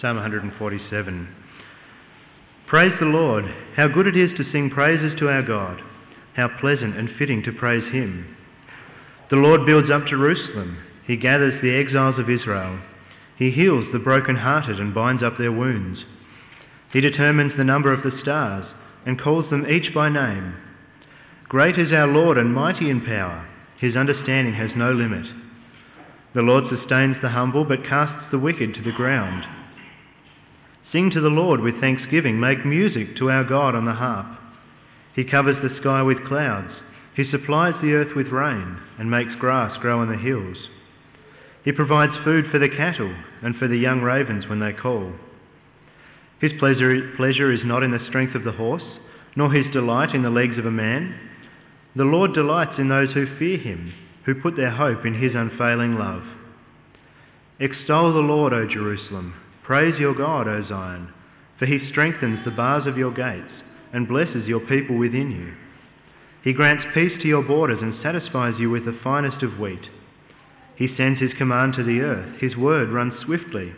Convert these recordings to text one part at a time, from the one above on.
Psalm 147. Praise the Lord. How good it is to sing praises to our God. How pleasant and fitting to praise Him. The Lord builds up Jerusalem. He gathers the exiles of Israel. He heals the broken-hearted and binds up their wounds. He determines the number of the stars and calls them each by name. Great is our Lord and mighty in power. His understanding has no limit. The Lord sustains the humble but casts the wicked to the ground. Sing to the Lord with thanksgiving. Make music to our God on the harp. He covers the sky with clouds. He supplies the earth with rain and makes grass grow on the hills. He provides food for the cattle and for the young ravens when they call. His pleasure, pleasure is not in the strength of the horse, nor his delight in the legs of a man. The Lord delights in those who fear him, who put their hope in his unfailing love. Extol the Lord, O Jerusalem. Praise your God, O Zion, for he strengthens the bars of your gates and blesses your people within you. He grants peace to your borders and satisfies you with the finest of wheat. He sends his command to the earth. His word runs swiftly.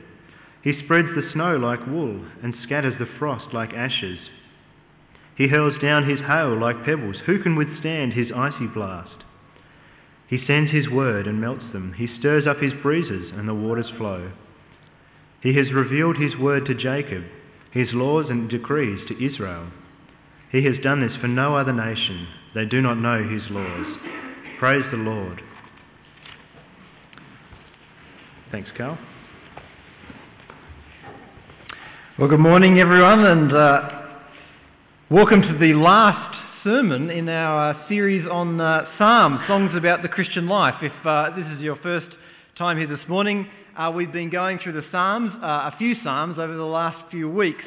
He spreads the snow like wool and scatters the frost like ashes. He hurls down his hail like pebbles. Who can withstand his icy blast? He sends his word and melts them. He stirs up his breezes and the waters flow. He has revealed his word to Jacob, his laws and decrees to Israel. He has done this for no other nation. They do not know his laws. Praise the Lord. Thanks, Carl. Well, good morning, everyone, and uh, welcome to the last sermon in our uh, series on uh, Psalms, songs about the Christian life. If uh, this is your first time here this morning, uh, we've been going through the Psalms, uh, a few Psalms over the last few weeks.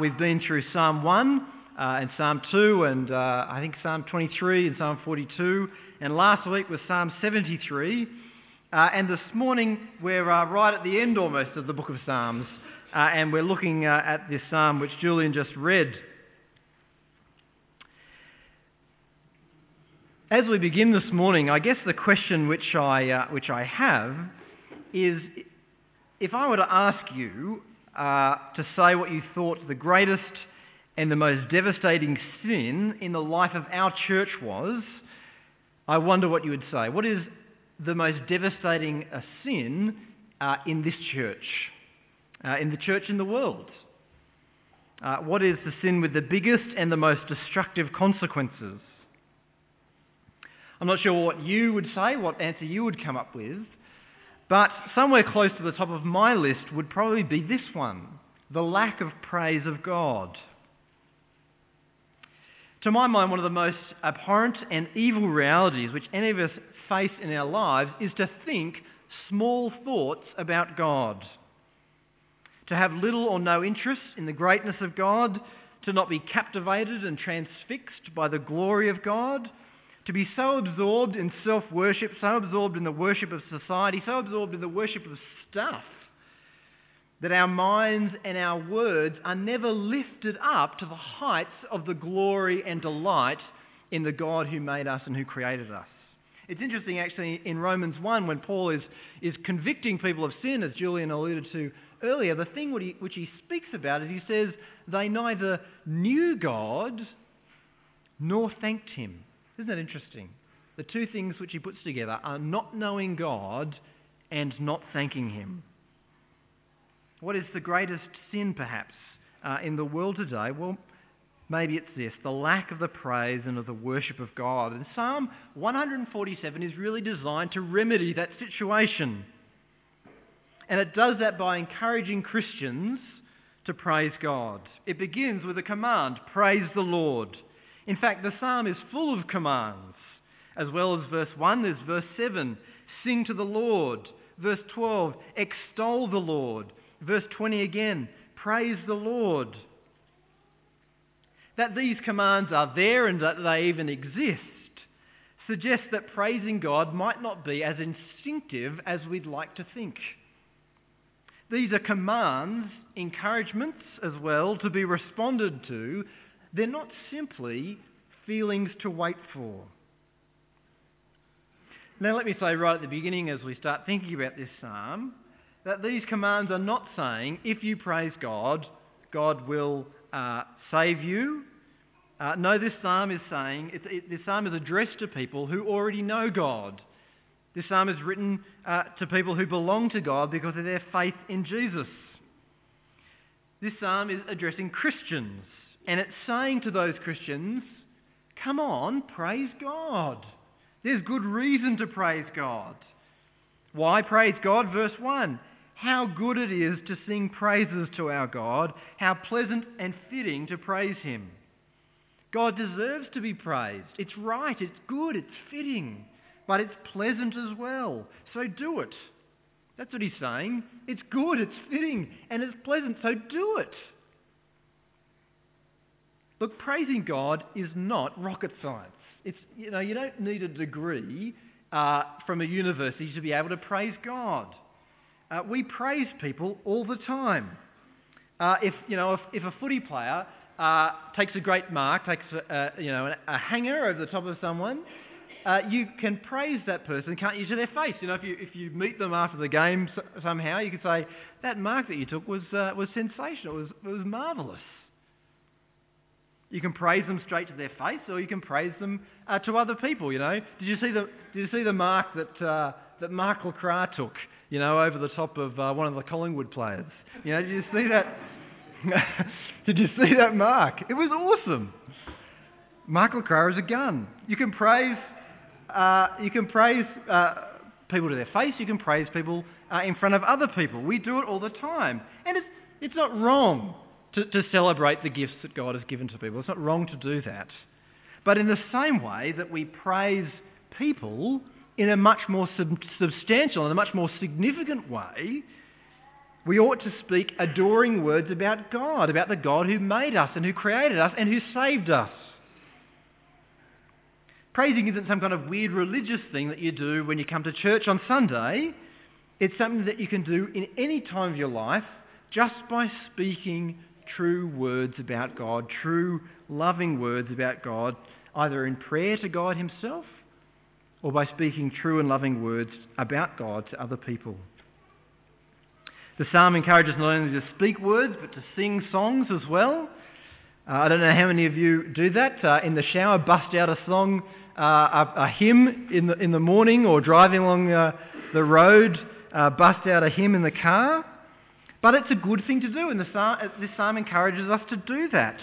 we've been through Psalm 1 and Psalm 2, and I think Psalm 23 and Psalm 42, and last week was Psalm 73. Uh, and this morning, we're uh, right at the end almost of the book of Psalms, uh, and we're looking uh, at this psalm which Julian just read. As we begin this morning, I guess the question which I, uh, which I have is if I were to ask you uh, to say what you thought the greatest and the most devastating sin in the life of our church was, I wonder what you would say. What is the most devastating uh, sin uh, in this church, uh, in the church in the world? Uh, what is the sin with the biggest and the most destructive consequences? I'm not sure what you would say, what answer you would come up with, but somewhere close to the top of my list would probably be this one the lack of praise of God. To my mind, one of the most abhorrent and evil realities which any of us face in our lives is to think small thoughts about God. To have little or no interest in the greatness of God, to not be captivated and transfixed by the glory of God, to be so absorbed in self worship, so absorbed in the worship of society, so absorbed in the worship of stuff, that our minds and our words are never lifted up to the heights of the glory and delight in the God who made us and who created us. It's interesting, actually, in Romans 1, when Paul is, is convicting people of sin, as Julian alluded to earlier, the thing which he, which he speaks about is he says, they neither knew God nor thanked him. Isn't that interesting? The two things which he puts together are not knowing God and not thanking him. What is the greatest sin, perhaps, uh, in the world today? Well, Maybe it's this the lack of the praise and of the worship of God. And Psalm 147 is really designed to remedy that situation. And it does that by encouraging Christians to praise God. It begins with a command praise the Lord. In fact, the psalm is full of commands. As well as verse 1, there's verse 7 sing to the Lord. Verse 12, extol the Lord. Verse 20 again, praise the Lord. That these commands are there and that they even exist suggests that praising God might not be as instinctive as we'd like to think. These are commands, encouragements as well, to be responded to. They're not simply feelings to wait for. Now, let me say right at the beginning, as we start thinking about this psalm, That these commands are not saying, if you praise God, God will uh, save you. Uh, no, this psalm is saying, it, this psalm is addressed to people who already know God. This psalm is written uh, to people who belong to God because of their faith in Jesus. This psalm is addressing Christians, and it's saying to those Christians, come on, praise God. There's good reason to praise God. Why praise God? Verse 1 How good it is to sing praises to our God, how pleasant and fitting to praise Him. God deserves to be praised. It's right, it's good, it's fitting, but it's pleasant as well. So do it. That's what he's saying. It's good, it's fitting, and it's pleasant, so do it. Look, praising God is not rocket science. It's, you know, you don't need a degree uh, from a university to be able to praise God. Uh, we praise people all the time. Uh, if, you know, if, if a footy player uh, takes a great mark, takes a, you know, a hanger over the top of someone, uh, you can praise that person, can't you, to their face? You know, if you, if you meet them after the game somehow, you can say, that mark that you took was, uh, was sensational, it was, it was marvellous. You can praise them straight to their face, or you can praise them uh, to other people. You know, did you see the did you see the mark that uh, that Mark LeCras took? You know, over the top of uh, one of the Collingwood players. You know, did you see that? did you see that mark? It was awesome. Mark LeCras is a gun. You can praise uh, you can praise uh, people to their face. You can praise people uh, in front of other people. We do it all the time, and it's it's not wrong to, to celebrate the gifts that God has given to people. It's not wrong to do that. But in the same way that we praise people in a much more sub- substantial and a much more significant way, we ought to speak adoring words about God, about the God who made us and who created us and who saved us. Praising isn't some kind of weird religious thing that you do when you come to church on Sunday. It's something that you can do in any time of your life just by speaking true words about God, true loving words about God, either in prayer to God Himself or by speaking true and loving words about God to other people. The psalm encourages not only to speak words but to sing songs as well. Uh, I don't know how many of you do that. Uh, in the shower, bust out a song, uh, a, a, hymn in the, in the morning or driving along uh, the road, uh, bust out a hymn in the car. But it's a good thing to do, and psalm, this psalm encourages us to do that.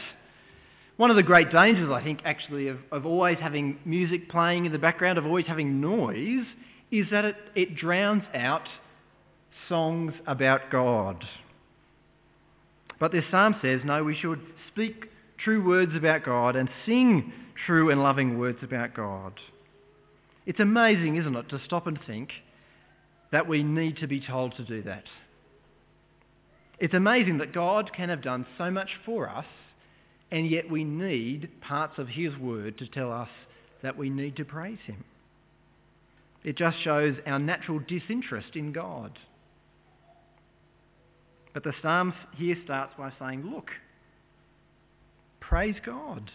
One of the great dangers, I think, actually, of, of always having music playing in the background, of always having noise, is that it, it drowns out songs about God. But this psalm says, no, we should speak true words about God and sing true and loving words about God. It's amazing, isn't it, to stop and think that we need to be told to do that. It's amazing that God can have done so much for us, and yet we need parts of His Word to tell us that we need to praise Him. It just shows our natural disinterest in God. But the Psalms here starts by saying, look, praise God.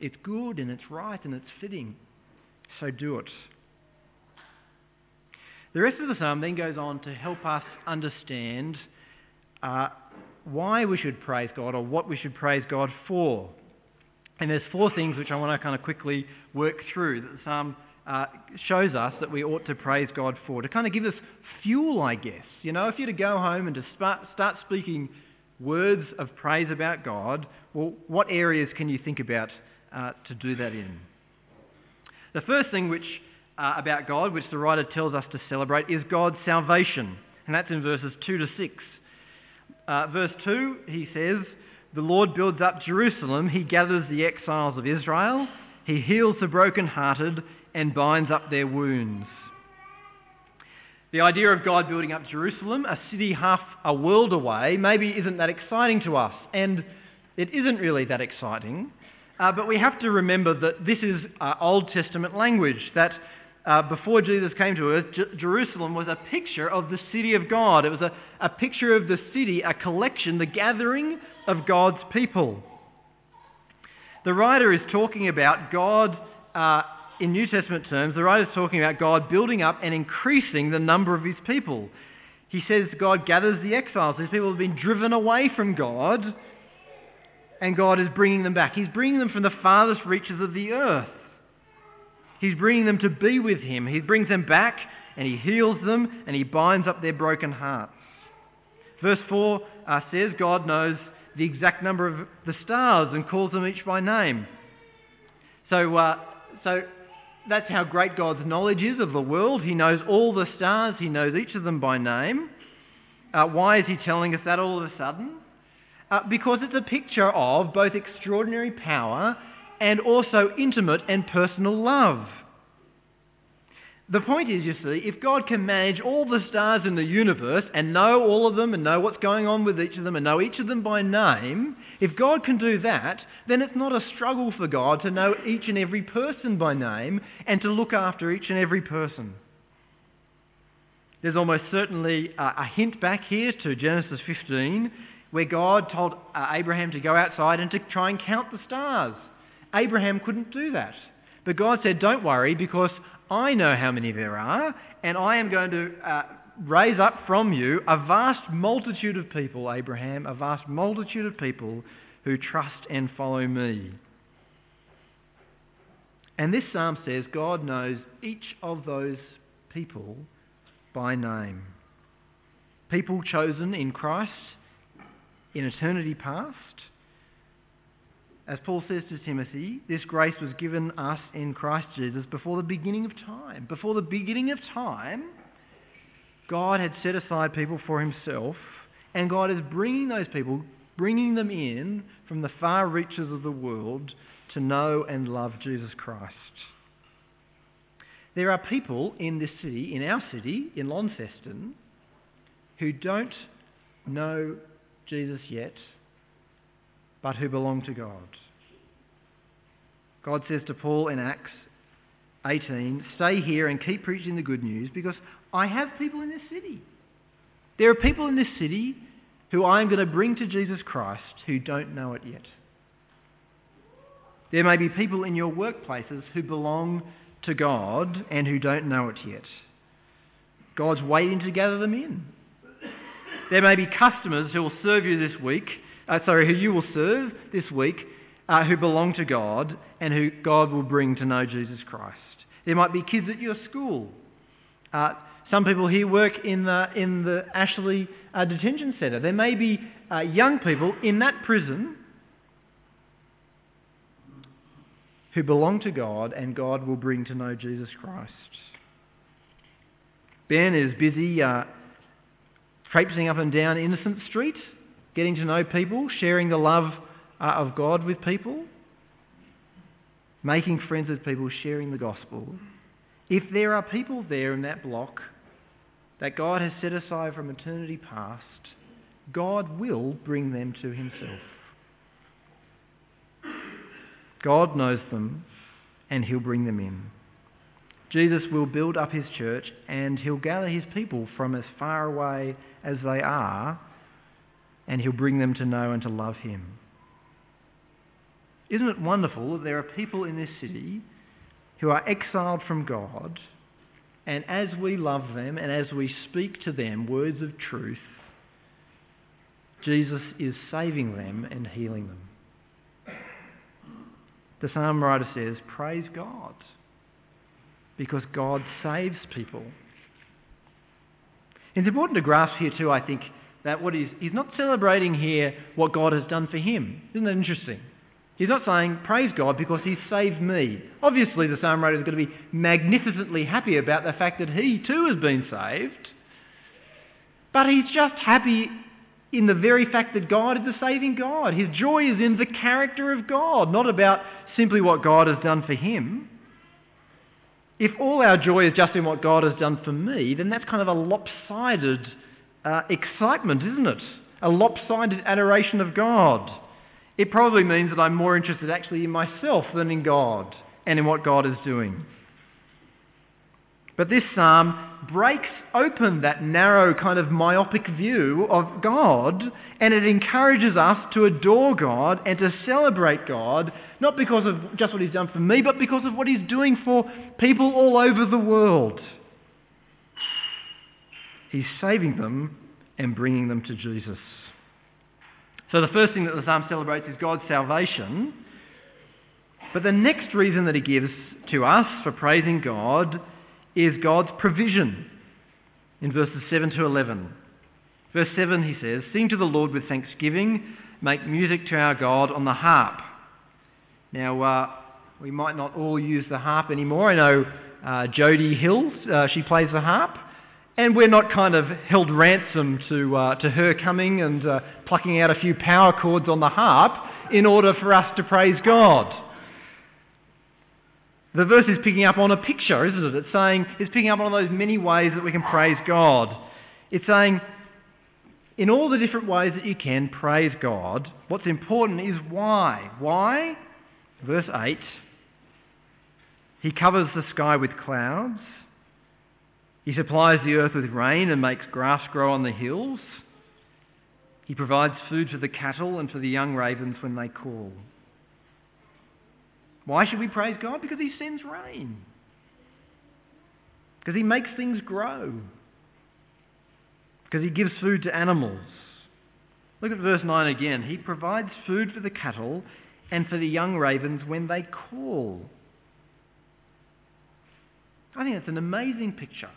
It's good and it's right and it's fitting. So do it. The rest of the psalm then goes on to help us understand uh, why we should praise God or what we should praise God for. And there's four things which I want to kind of quickly work through that the psalm uh, shows us that we ought to praise God for, to kind of give us fuel, I guess. You know, if you're to go home and to start speaking words of praise about God, well, what areas can you think about uh, to do that in? The first thing which uh, about God, which the writer tells us to celebrate, is God's salvation, and that's in verses 2 to 6. Uh, verse 2, he says, The Lord builds up Jerusalem, he gathers the exiles of Israel, he heals the brokenhearted and binds up their wounds. The idea of God building up Jerusalem, a city half a world away, maybe isn't that exciting to us, and it isn't really that exciting. Uh, but we have to remember that this is uh, Old Testament language, that uh, before Jesus came to earth, J- Jerusalem was a picture of the city of God. It was a, a picture of the city, a collection, the gathering of God's people. The writer is talking about God, uh, in New Testament terms, the writer is talking about God building up and increasing the number of his people. He says God gathers the exiles. These people have been driven away from God, and God is bringing them back. He's bringing them from the farthest reaches of the earth. He's bringing them to be with Him. He brings them back, and He heals them, and He binds up their broken hearts. Verse 4 uh, says God knows the exact number of the stars and calls them each by name. So, uh, so that's how great God's knowledge is of the world. He knows all the stars, He knows each of them by name. Uh, why is He telling us that all of a sudden? Uh, because it's a picture of both extraordinary power and also intimate and personal love. The point is, you see, if God can manage all the stars in the universe and know all of them and know what's going on with each of them and know each of them by name, if God can do that, then it's not a struggle for God to know each and every person by name and to look after each and every person. There's almost certainly a hint back here to Genesis 15 where God told uh, Abraham to go outside and to try and count the stars. Abraham couldn't do that. But God said, Don't worry, because I know how many there are, and I am going to uh, raise up from you a vast multitude of people, Abraham, a vast multitude of people who trust and follow me. And this psalm says God knows each of those people by name. People chosen in Christ in eternity past as Paul says to Timothy, this grace was given us in Christ Jesus before the beginning of time. Before the beginning of time, God had set aside people for himself, and God is bringing those people, bringing them in from the far reaches of the world to know and love Jesus Christ. There are people in this city, in our city, in Launceston, who don't know Jesus yet but who belong to God. God says to Paul in Acts 18, Stay here and keep preaching the good news because I have people in this city. There are people in this city who I am going to bring to Jesus Christ who don't know it yet. There may be people in your workplaces who belong to God and who don't know it yet. God's waiting to gather them in. There may be customers who will serve you this week uh, sorry, who you will serve this week, uh, who belong to God and who God will bring to know Jesus Christ. There might be kids at your school. Uh, some people here work in the, in the Ashley uh, Detention Centre. There may be uh, young people in that prison who belong to God and God will bring to know Jesus Christ. Ben is busy uh, traipsing up and down Innocent Street getting to know people, sharing the love uh, of God with people, making friends with people, sharing the gospel. If there are people there in that block that God has set aside from eternity past, God will bring them to himself. God knows them and he'll bring them in. Jesus will build up his church and he'll gather his people from as far away as they are and he'll bring them to know and to love him. Isn't it wonderful that there are people in this city who are exiled from God, and as we love them and as we speak to them words of truth, Jesus is saving them and healing them. The psalm writer says, Praise God, because God saves people. It's important to grasp here, too, I think, that what he's, he's not celebrating here what God has done for him. Isn't that interesting? He's not saying, praise God because he's saved me. Obviously, the psalm writer is going to be magnificently happy about the fact that he too has been saved. But he's just happy in the very fact that God is the saving God. His joy is in the character of God, not about simply what God has done for him. If all our joy is just in what God has done for me, then that's kind of a lopsided uh, excitement, isn't it? A lopsided adoration of God. It probably means that I'm more interested actually in myself than in God and in what God is doing. But this psalm breaks open that narrow kind of myopic view of God and it encourages us to adore God and to celebrate God, not because of just what He's done for me, but because of what He's doing for people all over the world. He's saving them and bringing them to Jesus. So the first thing that the psalm celebrates is God's salvation. But the next reason that he gives to us for praising God is God's provision in verses 7 to 11. Verse 7 he says, Sing to the Lord with thanksgiving, make music to our God on the harp. Now, uh, we might not all use the harp anymore. I know uh, Jody Hill, uh, she plays the harp. And we're not kind of held ransom to, uh, to her coming and uh, plucking out a few power chords on the harp in order for us to praise God. The verse is picking up on a picture, isn't it? It's saying, it's picking up on those many ways that we can praise God. It's saying, in all the different ways that you can praise God, what's important is why. Why? Verse 8 He covers the sky with clouds. He supplies the earth with rain and makes grass grow on the hills. He provides food for the cattle and for the young ravens when they call. Why should we praise God? Because He sends rain. Because He makes things grow. Because He gives food to animals. Look at verse 9 again. He provides food for the cattle and for the young ravens when they call. I think that's an amazing picture.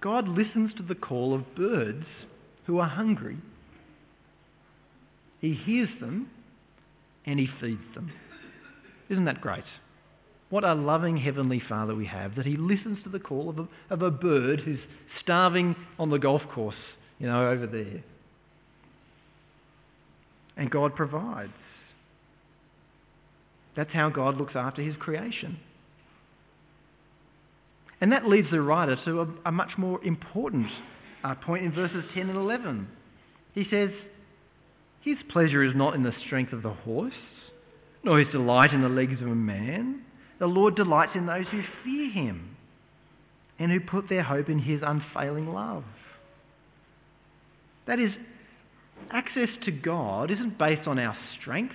God listens to the call of birds who are hungry. He hears them and he feeds them. Isn't that great? What a loving Heavenly Father we have that He listens to the call of a, of a bird who's starving on the golf course, you know, over there. And God provides. That's how God looks after His creation. And that leads the writer to a, a much more important uh, point in verses 10 and 11. He says, His pleasure is not in the strength of the horse, nor his delight in the legs of a man. The Lord delights in those who fear him and who put their hope in his unfailing love. That is, access to God isn't based on our strength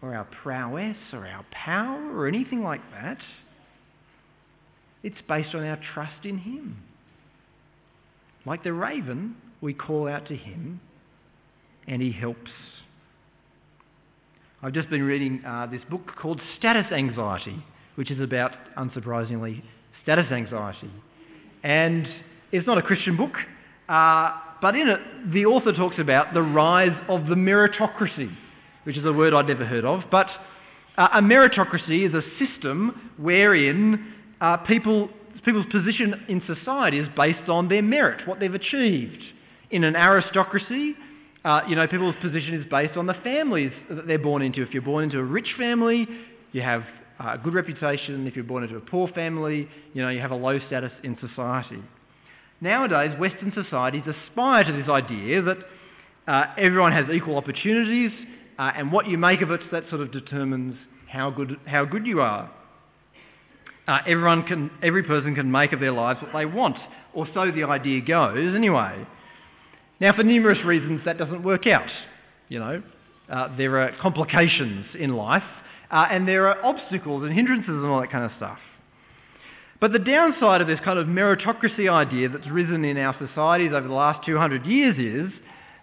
or our prowess or our power or anything like that. It's based on our trust in him. Like the raven, we call out to him and he helps. I've just been reading uh, this book called Status Anxiety, which is about, unsurprisingly, status anxiety. And it's not a Christian book, uh, but in it, the author talks about the rise of the meritocracy, which is a word I'd never heard of. But uh, a meritocracy is a system wherein uh, people, people's position in society is based on their merit, what they've achieved. In an aristocracy, uh, you know, people's position is based on the families that they're born into. If you're born into a rich family, you have a good reputation. If you're born into a poor family, you know, you have a low status in society. Nowadays, Western societies aspire to this idea that uh, everyone has equal opportunities, uh, and what you make of it, that sort of determines how good, how good you are. Uh, everyone can, every person can make of their lives what they want, or so the idea goes anyway. Now, for numerous reasons, that doesn't work out. You know, uh, there are complications in life, uh, and there are obstacles and hindrances and all that kind of stuff. But the downside of this kind of meritocracy idea that's risen in our societies over the last 200 years is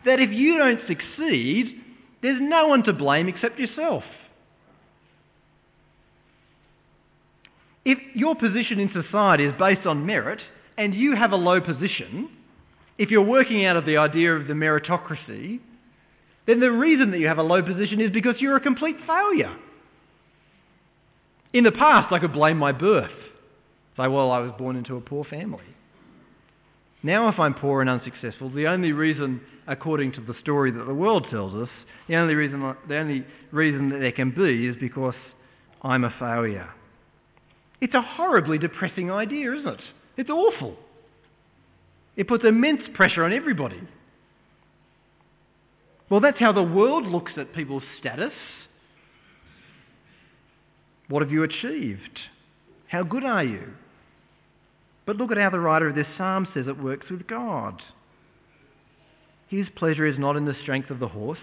that if you don't succeed, there's no one to blame except yourself. If your position in society is based on merit and you have a low position, if you're working out of the idea of the meritocracy, then the reason that you have a low position is because you're a complete failure. In the past, I could blame my birth. Say, well, I was born into a poor family. Now, if I'm poor and unsuccessful, the only reason, according to the story that the world tells us, the only reason, the only reason that there can be is because I'm a failure. It's a horribly depressing idea, isn't it? It's awful. It puts immense pressure on everybody. Well, that's how the world looks at people's status. What have you achieved? How good are you? But look at how the writer of this psalm says it works with God. His pleasure is not in the strength of the horse,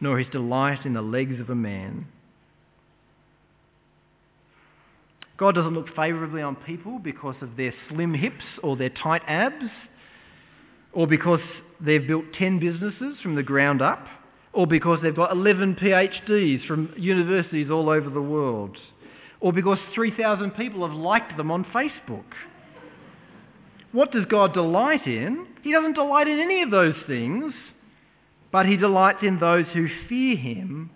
nor his delight in the legs of a man. God doesn't look favourably on people because of their slim hips or their tight abs, or because they've built 10 businesses from the ground up, or because they've got 11 PhDs from universities all over the world, or because 3,000 people have liked them on Facebook. What does God delight in? He doesn't delight in any of those things, but he delights in those who fear him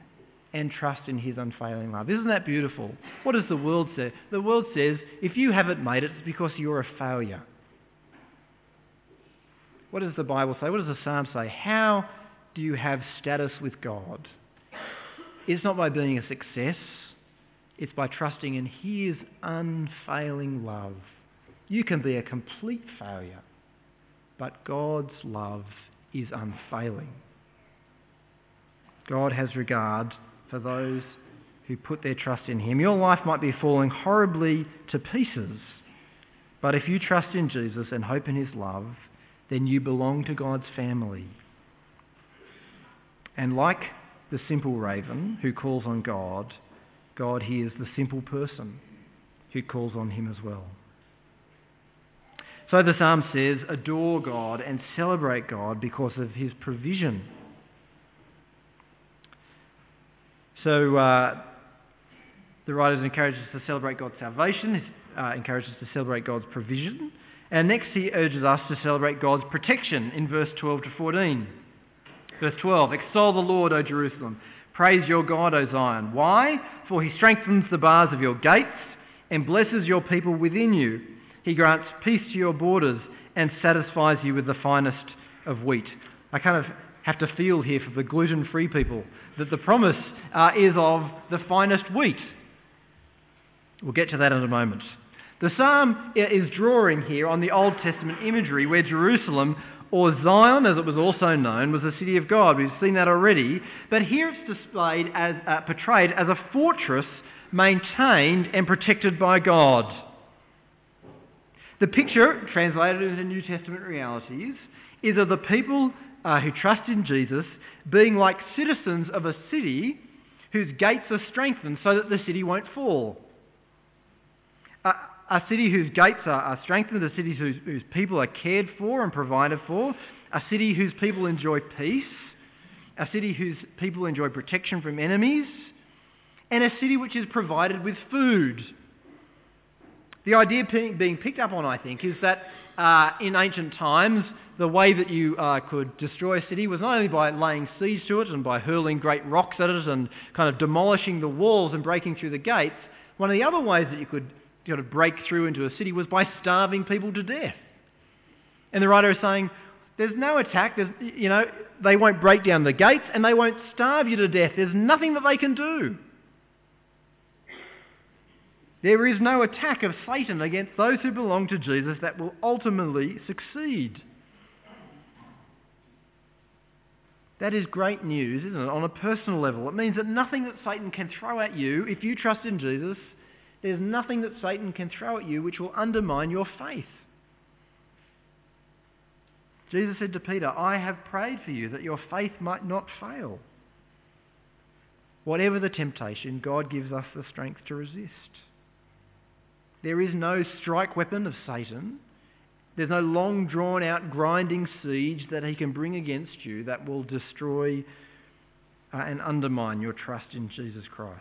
and trust in his unfailing love. Isn't that beautiful? What does the world say? The world says if you haven't made it, it's because you're a failure. What does the Bible say? What does the Psalm say? How do you have status with God? It's not by being a success, it's by trusting in his unfailing love. You can be a complete failure, but God's love is unfailing. God has regard for those who put their trust in Him. Your life might be falling horribly to pieces, but if you trust in Jesus and hope in His love, then you belong to God's family. And like the simple raven who calls on God, God hears the simple person who calls on Him as well. So the psalm says, adore God and celebrate God because of his provision. So uh, the writer encourages us to celebrate God's salvation, uh, encourages us to celebrate God's provision. And next he urges us to celebrate God's protection in verse 12 to 14. Verse 12, Extol the Lord, O Jerusalem. Praise your God, O Zion. Why? For he strengthens the bars of your gates and blesses your people within you. He grants peace to your borders and satisfies you with the finest of wheat. I kind of have to feel here for the gluten-free people that the promise uh, is of the finest wheat. We'll get to that in a moment. The psalm is drawing here on the Old Testament imagery where Jerusalem, or Zion as it was also known, was the city of God. We've seen that already. But here it's displayed as, uh, portrayed as a fortress maintained and protected by God. The picture, translated into New Testament realities, is of the people uh, who trust in Jesus being like citizens of a city whose gates are strengthened so that the city won't fall. A, city whose gates are, are strengthened, a city whose, whose people are cared for and provided for, a city whose people enjoy peace, a city whose people enjoy protection from enemies, and a city which is provided with food. The idea being picked up on, I think, is that uh, in ancient times, the way that you uh, could destroy a city was not only by laying siege to it and by hurling great rocks at it and kind of demolishing the walls and breaking through the gates. One of the other ways that you could sort of break through into a city was by starving people to death. And the writer is saying, there's no attack, there's, you know, they won't break down the gates and they won't starve you to death. There's nothing that they can do. There is no attack of Satan against those who belong to Jesus that will ultimately succeed. That is great news, isn't it, on a personal level. It means that nothing that Satan can throw at you, if you trust in Jesus, there's nothing that Satan can throw at you which will undermine your faith. Jesus said to Peter, I have prayed for you that your faith might not fail. Whatever the temptation, God gives us the strength to resist. There is no strike weapon of Satan. There's no long drawn out grinding siege that he can bring against you that will destroy uh, and undermine your trust in Jesus Christ.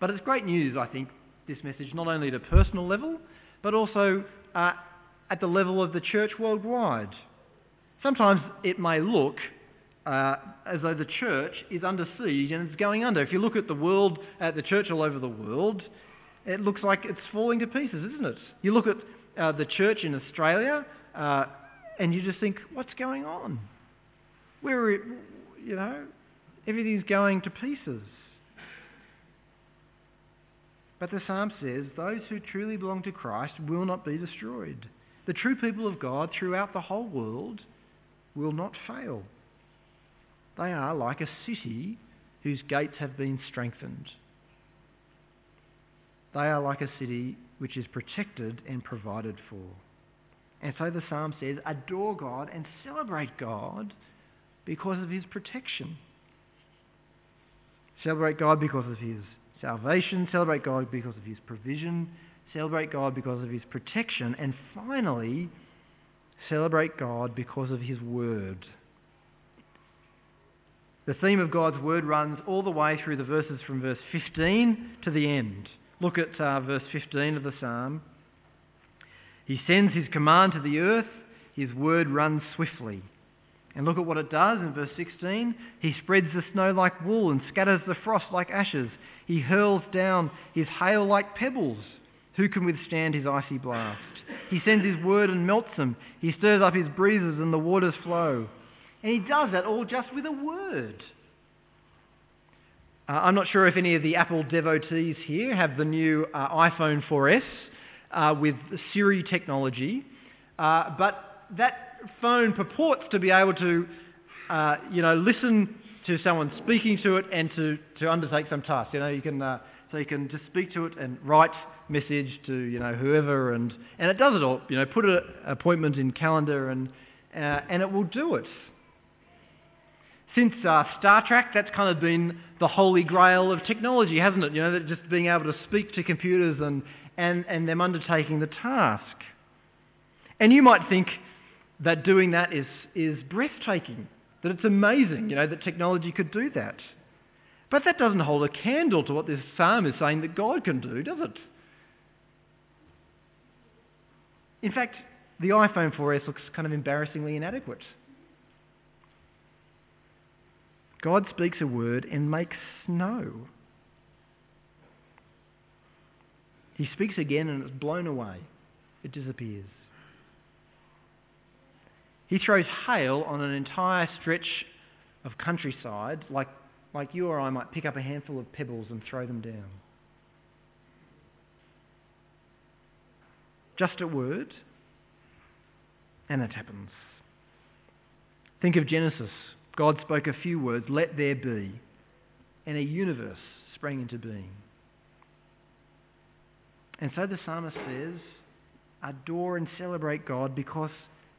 But it's great news, I think, this message, not only at a personal level, but also uh, at the level of the church worldwide. Sometimes it may look uh, as though the church is under siege and it's going under. If you look at the world, at the church all over the world, it looks like it's falling to pieces, isn't it? You look at uh, the church in Australia uh, and you just think, what's going on? Where, you know, everything's going to pieces. But the psalm says, those who truly belong to Christ will not be destroyed. The true people of God throughout the whole world will not fail. They are like a city whose gates have been strengthened. They are like a city which is protected and provided for. And so the psalm says, adore God and celebrate God because of his protection. Celebrate God because of his salvation, celebrate God because of his provision, celebrate God because of his protection, and finally, celebrate God because of his word. The theme of God's word runs all the way through the verses from verse 15 to the end. Look at uh, verse 15 of the psalm. He sends his command to the earth, his word runs swiftly. And look at what it does in verse 16. He spreads the snow like wool and scatters the frost like ashes. He hurls down his hail like pebbles. Who can withstand his icy blast? He sends his word and melts them. He stirs up his breezes and the waters flow. And he does that all just with a word. Uh, I'm not sure if any of the Apple devotees here have the new uh, iPhone 4S uh, with Siri technology, uh, but that phone purports to be able to, uh, you know, listen to someone speaking to it and to, to undertake some task. You know, you can so you can just speak to it and write message to you know whoever and and it does it all. You know, put an appointment in calendar and and it will do it. Since uh, Star Trek, that's kind of been the holy grail of technology, hasn't it? You know, just being able to speak to computers and, and, and them undertaking the task. And you might think that doing that is, is breathtaking, that it's amazing, you know, that technology could do that. But that doesn't hold a candle to what this psalm is saying that God can do, does it? In fact, the iPhone 4S looks kind of embarrassingly inadequate. God speaks a word and makes snow. He speaks again and it's blown away. It disappears. He throws hail on an entire stretch of countryside like, like you or I might pick up a handful of pebbles and throw them down. Just a word, and it happens. Think of Genesis God spoke a few words, let there be, and a universe sprang into being. And so the psalmist says, adore and celebrate God because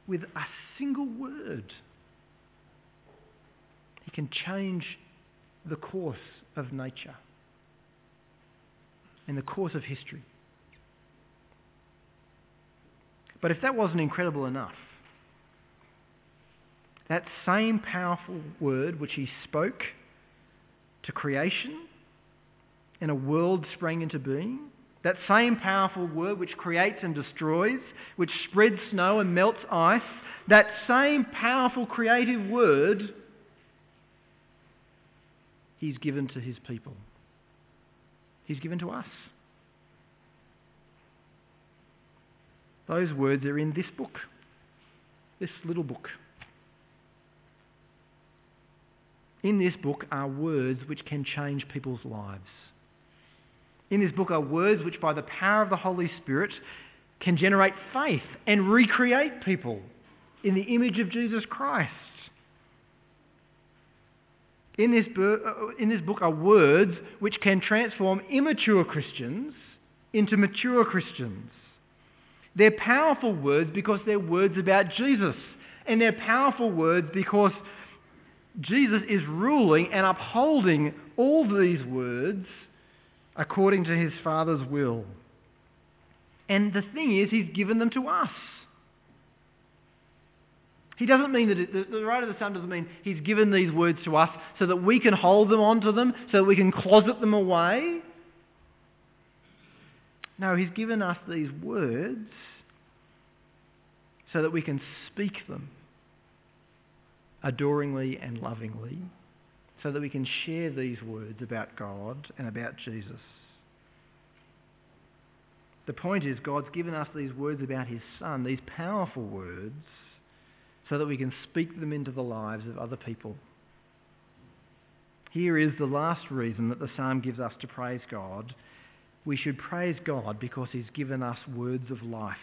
with a single word, he can change the course of nature and the course of history. But if that wasn't incredible enough, that same powerful word which he spoke to creation and a world sprang into being, that same powerful word which creates and destroys, which spreads snow and melts ice, that same powerful creative word he's given to his people. He's given to us. Those words are in this book, this little book. In this book are words which can change people's lives. In this book are words which, by the power of the Holy Spirit, can generate faith and recreate people in the image of Jesus Christ. In this, uh, in this book are words which can transform immature Christians into mature Christians. They're powerful words because they're words about Jesus. And they're powerful words because Jesus is ruling and upholding all these words according to his Father's will. And the thing is, he's given them to us. He doesn't mean that, it, the, writer of the Psalm doesn't mean he's given these words to us so that we can hold them onto them, so that we can closet them away. No, he's given us these words so that we can speak them adoringly and lovingly so that we can share these words about God and about Jesus. The point is, God's given us these words about His Son, these powerful words, so that we can speak them into the lives of other people. Here is the last reason that the psalm gives us to praise God. We should praise God because He's given us words of life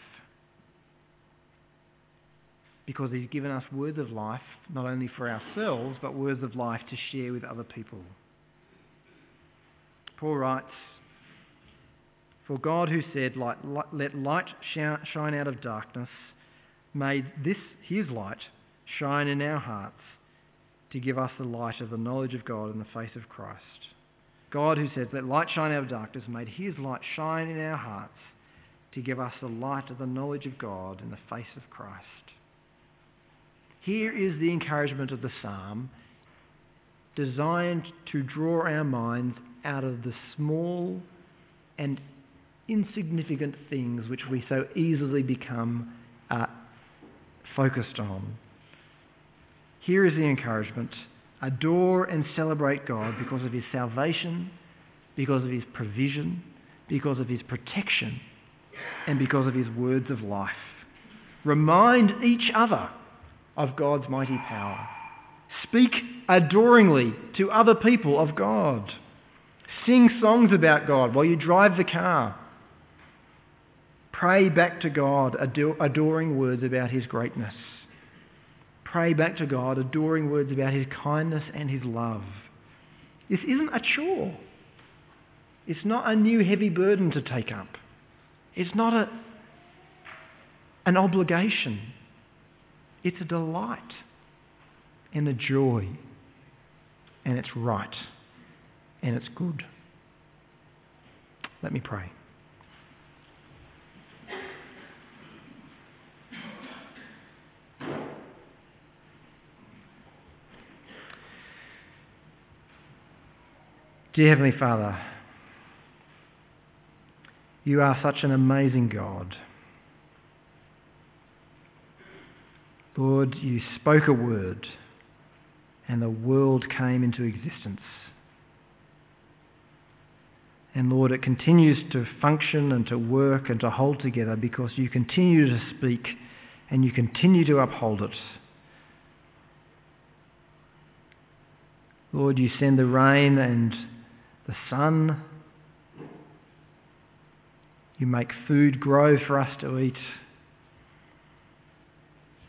because He's given us words of life, not only for ourselves, but words of life to share with other people. Paul writes, For God who said, Let light shine out of darkness, made this, His light, shine in our hearts to give us the light of the knowledge of God in the face of Christ. God who says, Let light shine out of darkness, made his light shine in our hearts to give us the light of the knowledge of God in the face of Christ. Here is the encouragement of the psalm designed to draw our minds out of the small and insignificant things which we so easily become uh, focused on. Here is the encouragement adore and celebrate God because of his salvation, because of his provision, because of his protection, and because of his words of life. Remind each other of God's mighty power. Speak adoringly to other people of God. Sing songs about God while you drive the car. Pray back to God adoring words about his greatness. Pray back to God adoring words about his kindness and his love. This isn't a chore. It's not a new heavy burden to take up. It's not a, an obligation. It's a delight and a joy. And it's right. And it's good. Let me pray. Dear Heavenly Father, you are such an amazing God. Lord, you spoke a word and the world came into existence. And Lord, it continues to function and to work and to hold together because you continue to speak and you continue to uphold it. Lord, you send the rain and the sun. You make food grow for us to eat.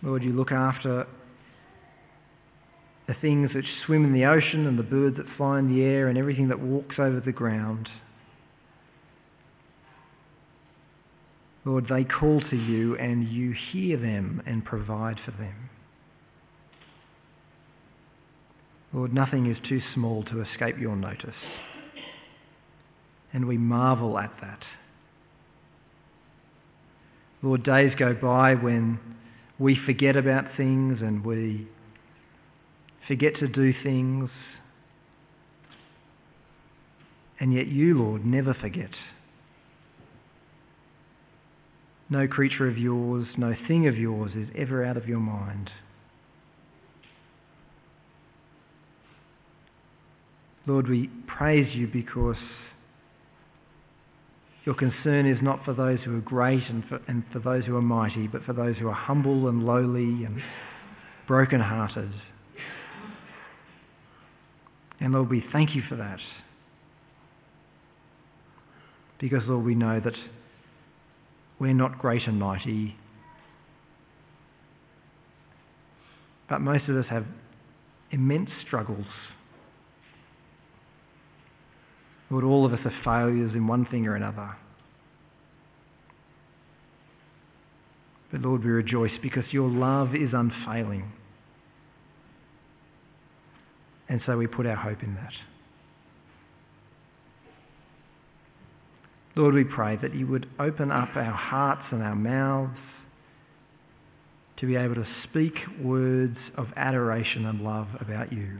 Lord, you look after the things which swim in the ocean and the birds that fly in the air and everything that walks over the ground. Lord, they call to you and you hear them and provide for them. Lord, nothing is too small to escape your notice. And we marvel at that. Lord, days go by when we forget about things and we forget to do things. And yet you, Lord, never forget. No creature of yours, no thing of yours is ever out of your mind. Lord, we praise you because your concern is not for those who are great and for, and for those who are mighty, but for those who are humble and lowly and broken-hearted. And Lord, we thank you for that. Because, Lord, we know that we're not great and mighty, but most of us have immense struggles. Lord, all of us are failures in one thing or another. But Lord, we rejoice because your love is unfailing. And so we put our hope in that. Lord, we pray that you would open up our hearts and our mouths to be able to speak words of adoration and love about you.